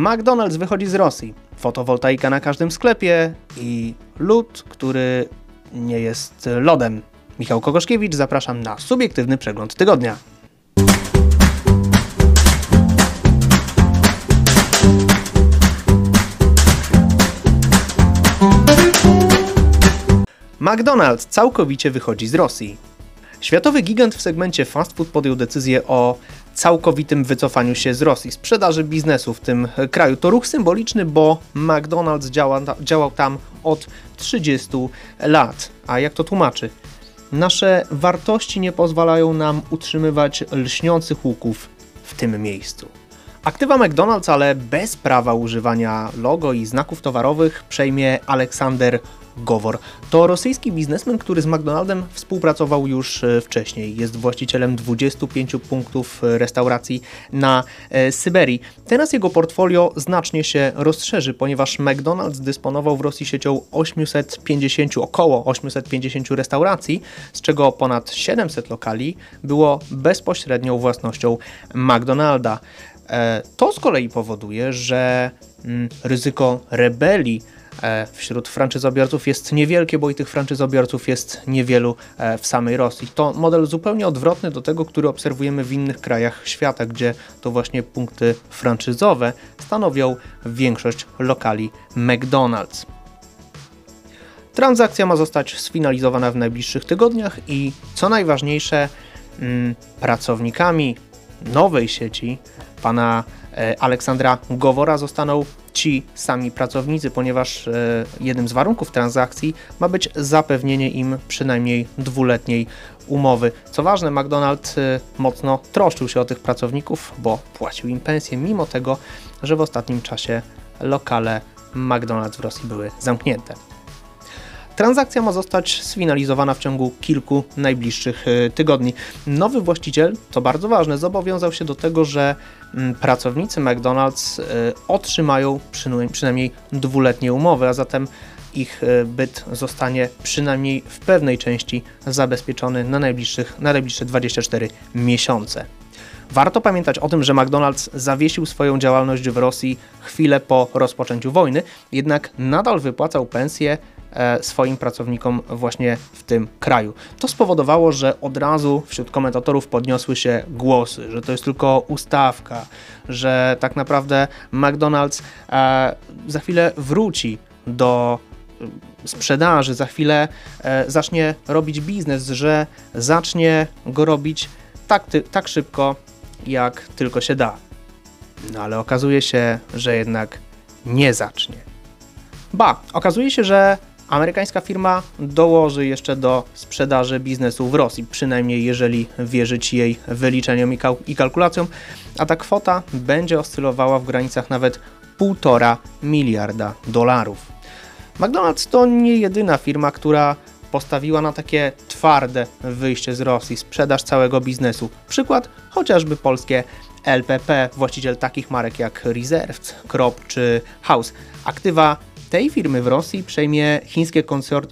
McDonald's wychodzi z Rosji, fotowoltaika na każdym sklepie i lód, który nie jest lodem. Michał Kogoszkiewicz, zapraszam na subiektywny przegląd tygodnia. McDonald's całkowicie wychodzi z Rosji. Światowy gigant w segmencie fast food podjął decyzję o całkowitym wycofaniu się z Rosji, sprzedaży biznesu w tym kraju. To ruch symboliczny, bo McDonald's działa, działał tam od 30 lat. A jak to tłumaczy? Nasze wartości nie pozwalają nam utrzymywać lśniących łuków w tym miejscu. Aktywa McDonald's, ale bez prawa używania logo i znaków towarowych przejmie Aleksander Gowor. To rosyjski biznesmen, który z McDonaldem współpracował już e, wcześniej. Jest właścicielem 25 punktów e, restauracji na e, Syberii. Teraz jego portfolio znacznie się rozszerzy, ponieważ McDonald's dysponował w Rosji siecią 850, około 850 restauracji, z czego ponad 700 lokali było bezpośrednią własnością McDonalda. To z kolei powoduje, że mm, ryzyko rebelii wśród franczyzobiorców jest niewielkie, bo i tych franczyzobiorców jest niewielu e, w samej Rosji. To model zupełnie odwrotny do tego, który obserwujemy w innych krajach świata, gdzie to właśnie punkty franczyzowe stanowią większość lokali McDonald's. Transakcja ma zostać sfinalizowana w najbliższych tygodniach i co najważniejsze, mm, pracownikami nowej sieci, pana e, Aleksandra Gowora, zostaną ci sami pracownicy, ponieważ e, jednym z warunków transakcji ma być zapewnienie im przynajmniej dwuletniej umowy. Co ważne, McDonald's e, mocno troszczył się o tych pracowników, bo płacił im pensję, mimo tego, że w ostatnim czasie lokale McDonald's w Rosji były zamknięte. Transakcja ma zostać sfinalizowana w ciągu kilku najbliższych e, tygodni. Nowy właściciel, co bardzo ważne, zobowiązał się do tego, że mm, pracownicy McDonald's e, otrzymają przynajmniej dwuletnie umowy, a zatem ich e, byt zostanie przynajmniej w pewnej części zabezpieczony na, najbliższych, na najbliższe 24 miesiące. Warto pamiętać o tym, że McDonald's zawiesił swoją działalność w Rosji chwilę po rozpoczęciu wojny, jednak nadal wypłacał pensje swoim pracownikom właśnie w tym kraju. To spowodowało, że od razu wśród komentatorów podniosły się głosy, że to jest tylko ustawka, że tak naprawdę McDonald's e, za chwilę wróci do e, sprzedaży, za chwilę zacznie robić biznes, że zacznie go robić tak, tak szybko, jak tylko się da. No ale okazuje się, że jednak nie zacznie. Ba, okazuje się, że Amerykańska firma dołoży jeszcze do sprzedaży biznesu w Rosji, przynajmniej jeżeli wierzyć jej wyliczeniom i, kalkulacjom, a ta kwota będzie oscylowała w granicach nawet 1,5 miliarda dolarów. McDonald's to nie jedyna firma, która postawiła na takie twarde wyjście z Rosji, sprzedaż całego biznesu. Przykład chociażby polskie LPP, właściciel takich marek jak Reserved, Krop czy House. Aktywa tej firmy w Rosji przejmie chińskie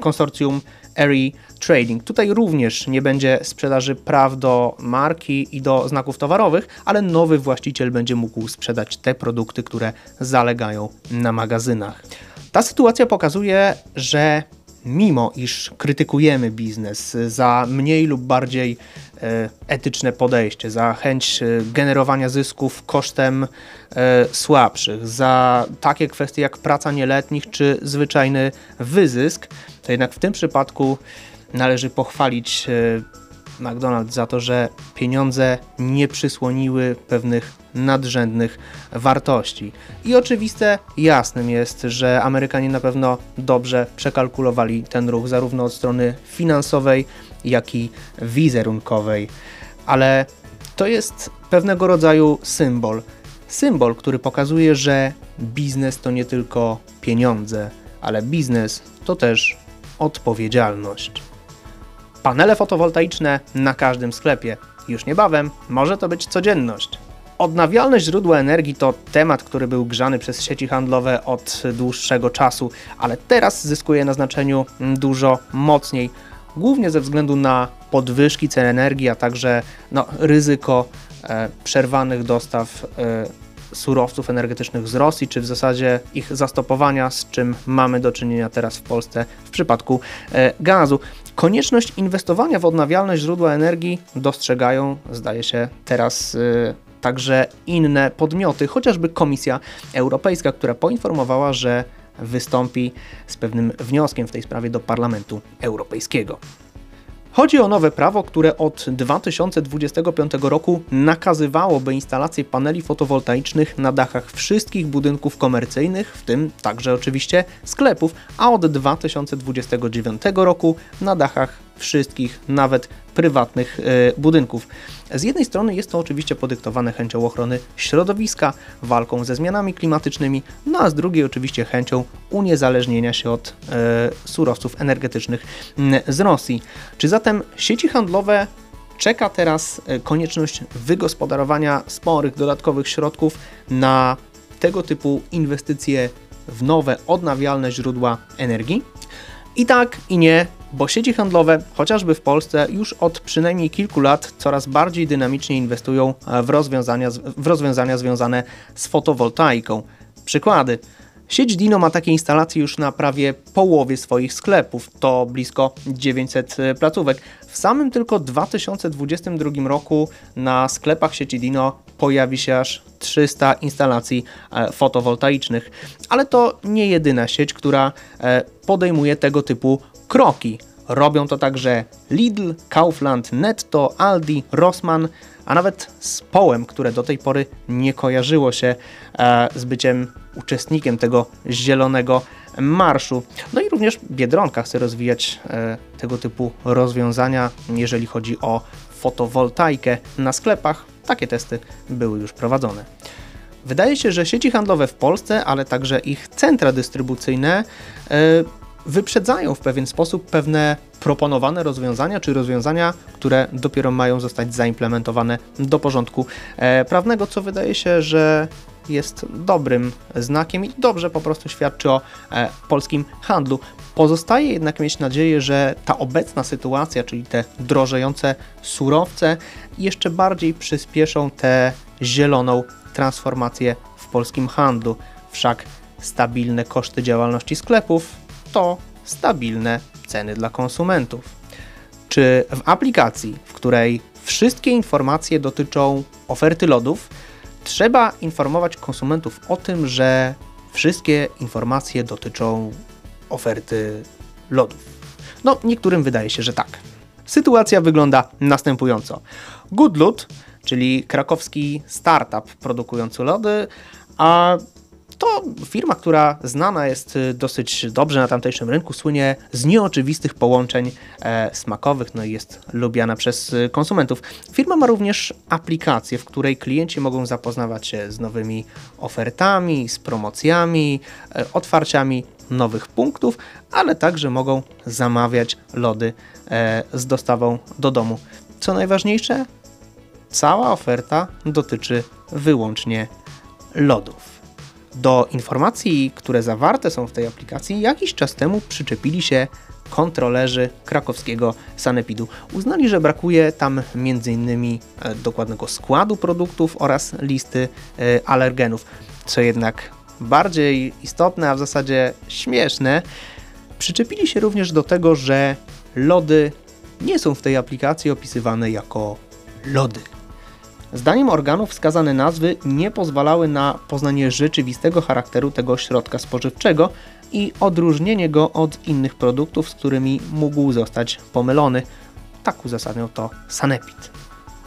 konsorcjum Airy Trading. Tutaj również nie będzie sprzedaży praw do marki i do znaków towarowych, ale nowy właściciel będzie mógł sprzedać te produkty, które zalegają na magazynach. Ta sytuacja pokazuje, że mimo iż krytykujemy biznes za mniej lub bardziej etyczne podejście, za chęć e, generowania zysków kosztem e, słabszych, za takie kwestie jak praca nieletnich czy zwyczajny wyzysk, to jednak w tym przypadku należy pochwalić McDonald's za to, że pieniądze nie przysłoniły pewnych nadrzędnych wartości. I oczywiste, jasnym jest, że Amerykanie na pewno dobrze przekalkulowali ten ruch, zarówno od strony finansowej, jak i wizerunkowej. Ale to jest pewnego rodzaju symbol. Symbol, który pokazuje, że biznes to nie tylko pieniądze, ale biznes to też odpowiedzialność. Panele fotowoltaiczne na każdym sklepie. Już niebawem może to być codzienność. Odnawialne źródła energii to temat, który był grzany przez sieci handlowe od dłuższego czasu, ale teraz zyskuje na znaczeniu dużo mocniej, głównie ze względu na podwyżki cen energii, a także no, ryzyko e, przerwanych dostaw e, surowców energetycznych z Rosji, czy w zasadzie ich zastopowania, z czym mamy do czynienia teraz w Polsce w przypadku e, gazu. Konieczność inwestowania w odnawialne źródła energii dostrzegają, zdaje się, teraz e, także inne podmioty, chociażby Komisja Europejska, która poinformowała, że wystąpi z pewnym wnioskiem w tej sprawie do Parlamentu Europejskiego. Chodzi o nowe prawo, które od 2025 roku nakazywałoby instalację paneli fotowoltaicznych na dachach wszystkich budynków komercyjnych, w tym także oczywiście sklepów, a od 2029 roku na dachach wszystkich, nawet prywatnych e, budynków. Z jednej strony jest to oczywiście podyktowane chęcią ochrony środowiska, walką ze zmianami klimatycznymi, no a z drugiej oczywiście chęcią uniezależnienia się od e, surowców energetycznych z Rosji. Czy zatem sieci handlowe czeka teraz e, konieczność wygospodarowania sporych dodatkowych środków na tego typu inwestycje w nowe odnawialne źródła energii? I tak, i nie, bo sieci handlowe, chociażby w Polsce, już od przynajmniej kilku lat coraz bardziej dynamicznie inwestują w rozwiązania, w rozwiązania związane z fotowoltaiką. Przykłady. Sieć Dino ma takie instalacje już na prawie połowie swoich sklepów, to blisko 900 e, placówek. W samym tylko 2022 roku na sklepach sieci Dino pojawi się aż 300 instalacji e, fotowoltaicznych. Ale to nie jedyna sieć, która e, podejmuje tego typu kroki. Robią to także Lidl, Kaufland, Netto, Aldi, Rossmann, a nawet z Połem, które do tej pory nie kojarzyło się e, z byciem uczestnikiem tego zielonego marszu. No i również Biedronka chce rozwijać e, tego typu rozwiązania, jeżeli chodzi o fotowoltaikę na sklepach. Takie testy były już prowadzone. Wydaje się, że sieci handlowe w Polsce, ale także ich centra dystrybucyjne e, wyprzedzają w pewien sposób pewne proponowane rozwiązania, czy rozwiązania, które dopiero mają zostać zaimplementowane do porządku e, prawnego, co wydaje się, że jest dobrym znakiem i dobrze po prostu świadczy o e, polskim handlu. Pozostaje jednak mieć nadzieję, że ta obecna sytuacja, czyli te drożejące surowce, jeszcze bardziej przyspieszą tę zieloną transformację w polskim handlu. Wszak stabilne koszty działalności sklepów to stabilne ceny dla konsumentów. Czy w aplikacji, w której wszystkie informacje dotyczą oferty lodów, trzeba informować konsumentów o tym, że wszystkie informacje dotyczą oferty lodów? No, niektórym wydaje się, że tak. Sytuacja wygląda następująco. Goodloot, czyli krakowski startup produkujący lody, a to firma, która znana jest y, dosyć dobrze na tamtejszym rynku, słynie z nieoczywistych połączeń e, smakowych, no i jest lubiana przez y, konsumentów. Firma ma również aplikację, w której klienci mogą zapoznawać się z nowymi ofertami, z promocjami, e, otwarciami nowych punktów, ale także mogą zamawiać lody e, z dostawą do domu. Co najważniejsze, cała oferta dotyczy wyłącznie lodów. Do informacji, które zawarte są w tej aplikacji, jakiś czas temu przyczepili się kontrolerzy krakowskiego Sanepidu. Uznali, że brakuje tam m.in. E, dokładnego składu produktów oraz listy e, alergenów. Co jednak bardziej istotne, a w zasadzie śmieszne, przyczepili się również do tego, że lody nie są w tej aplikacji opisywane jako lody. Zdaniem organów wskazane nazwy nie pozwalały na poznanie rzeczywistego charakteru tego środka spożywczego i odróżnienie go od innych produktów, z którymi mógł zostać pomylony. Tak uzasadniał to Sanepid.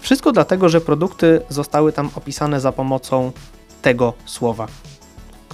Wszystko dlatego, że produkty zostały tam opisane za pomocą tego słowa,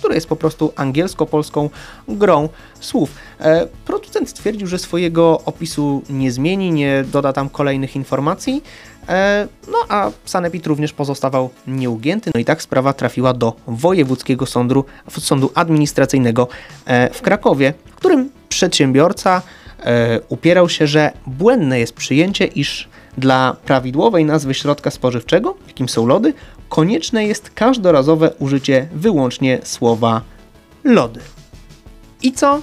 które jest po prostu angielsko-polską grą słów. E, producent stwierdził, że swojego opisu nie zmieni, nie doda tam kolejnych informacji, E, no a Sanepid również pozostawał nieugięty, no i tak sprawa trafiła do Wojewódzkiego Sądu, Sądu Administracyjnego e, w Krakowie, w którym przedsiębiorca e, upierał się, że błędne jest przyjęcie, iż dla prawidłowej nazwy środka spożywczego, jakim są lody, konieczne jest każdorazowe użycie wyłącznie słowa lody. I co?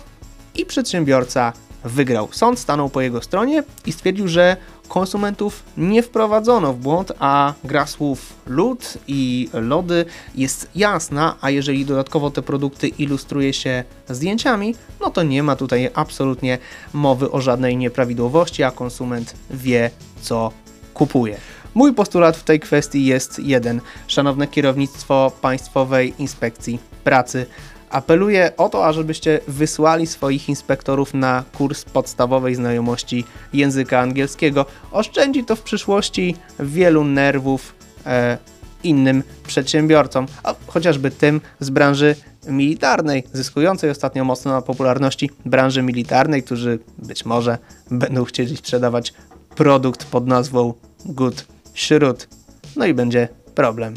I przedsiębiorca wygrał. Sąd stanął po jego stronie i stwierdził, że konsumentów nie wprowadzono w błąd, a gra słów lód i lody jest jasna, a jeżeli dodatkowo te produkty ilustruje się zdjęciami, no to nie ma tutaj absolutnie mowy o żadnej nieprawidłowości, a konsument wie, co kupuje. Mój postulat w tej kwestii jest jeden. Szanowne kierownictwo Państwowej Inspekcji Pracy, apeluję o to, ażebyście wysłali swoich inspektorów na kurs podstawowej znajomości języka angielskiego. Oszczędzi to w przyszłości wielu nerwów e, innym przedsiębiorcom, a chociażby tym z branży militarnej, zyskującej ostatnio mocno na popularności branży militarnej, którzy być może będą chcieli sprzedawać produkt pod nazwą Good Śród. No i będzie problem.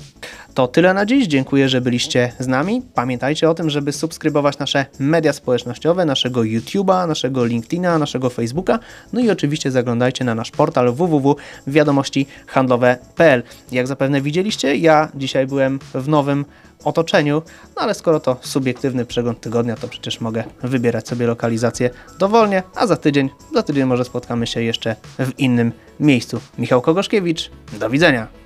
To tyle na dziś. Dziękuję, że byliście z nami. Pamiętajcie o tym, żeby subskrybować nasze media społecznościowe, naszego YouTube'a, naszego LinkedIna, naszego Facebooka. No i oczywiście zaglądajcie na nasz portal www.wiadomościhandlowe.pl. Jak zapewne widzieliście, ja dzisiaj byłem w nowym otoczeniu, no ale skoro to subiektywny przegląd tygodnia, to przecież mogę wybierać sobie lokalizację dowolnie, a za tydzień, za tydzień może spotkamy się jeszcze w innym miejscu. Michał Kogoszkiewicz, do widzenia.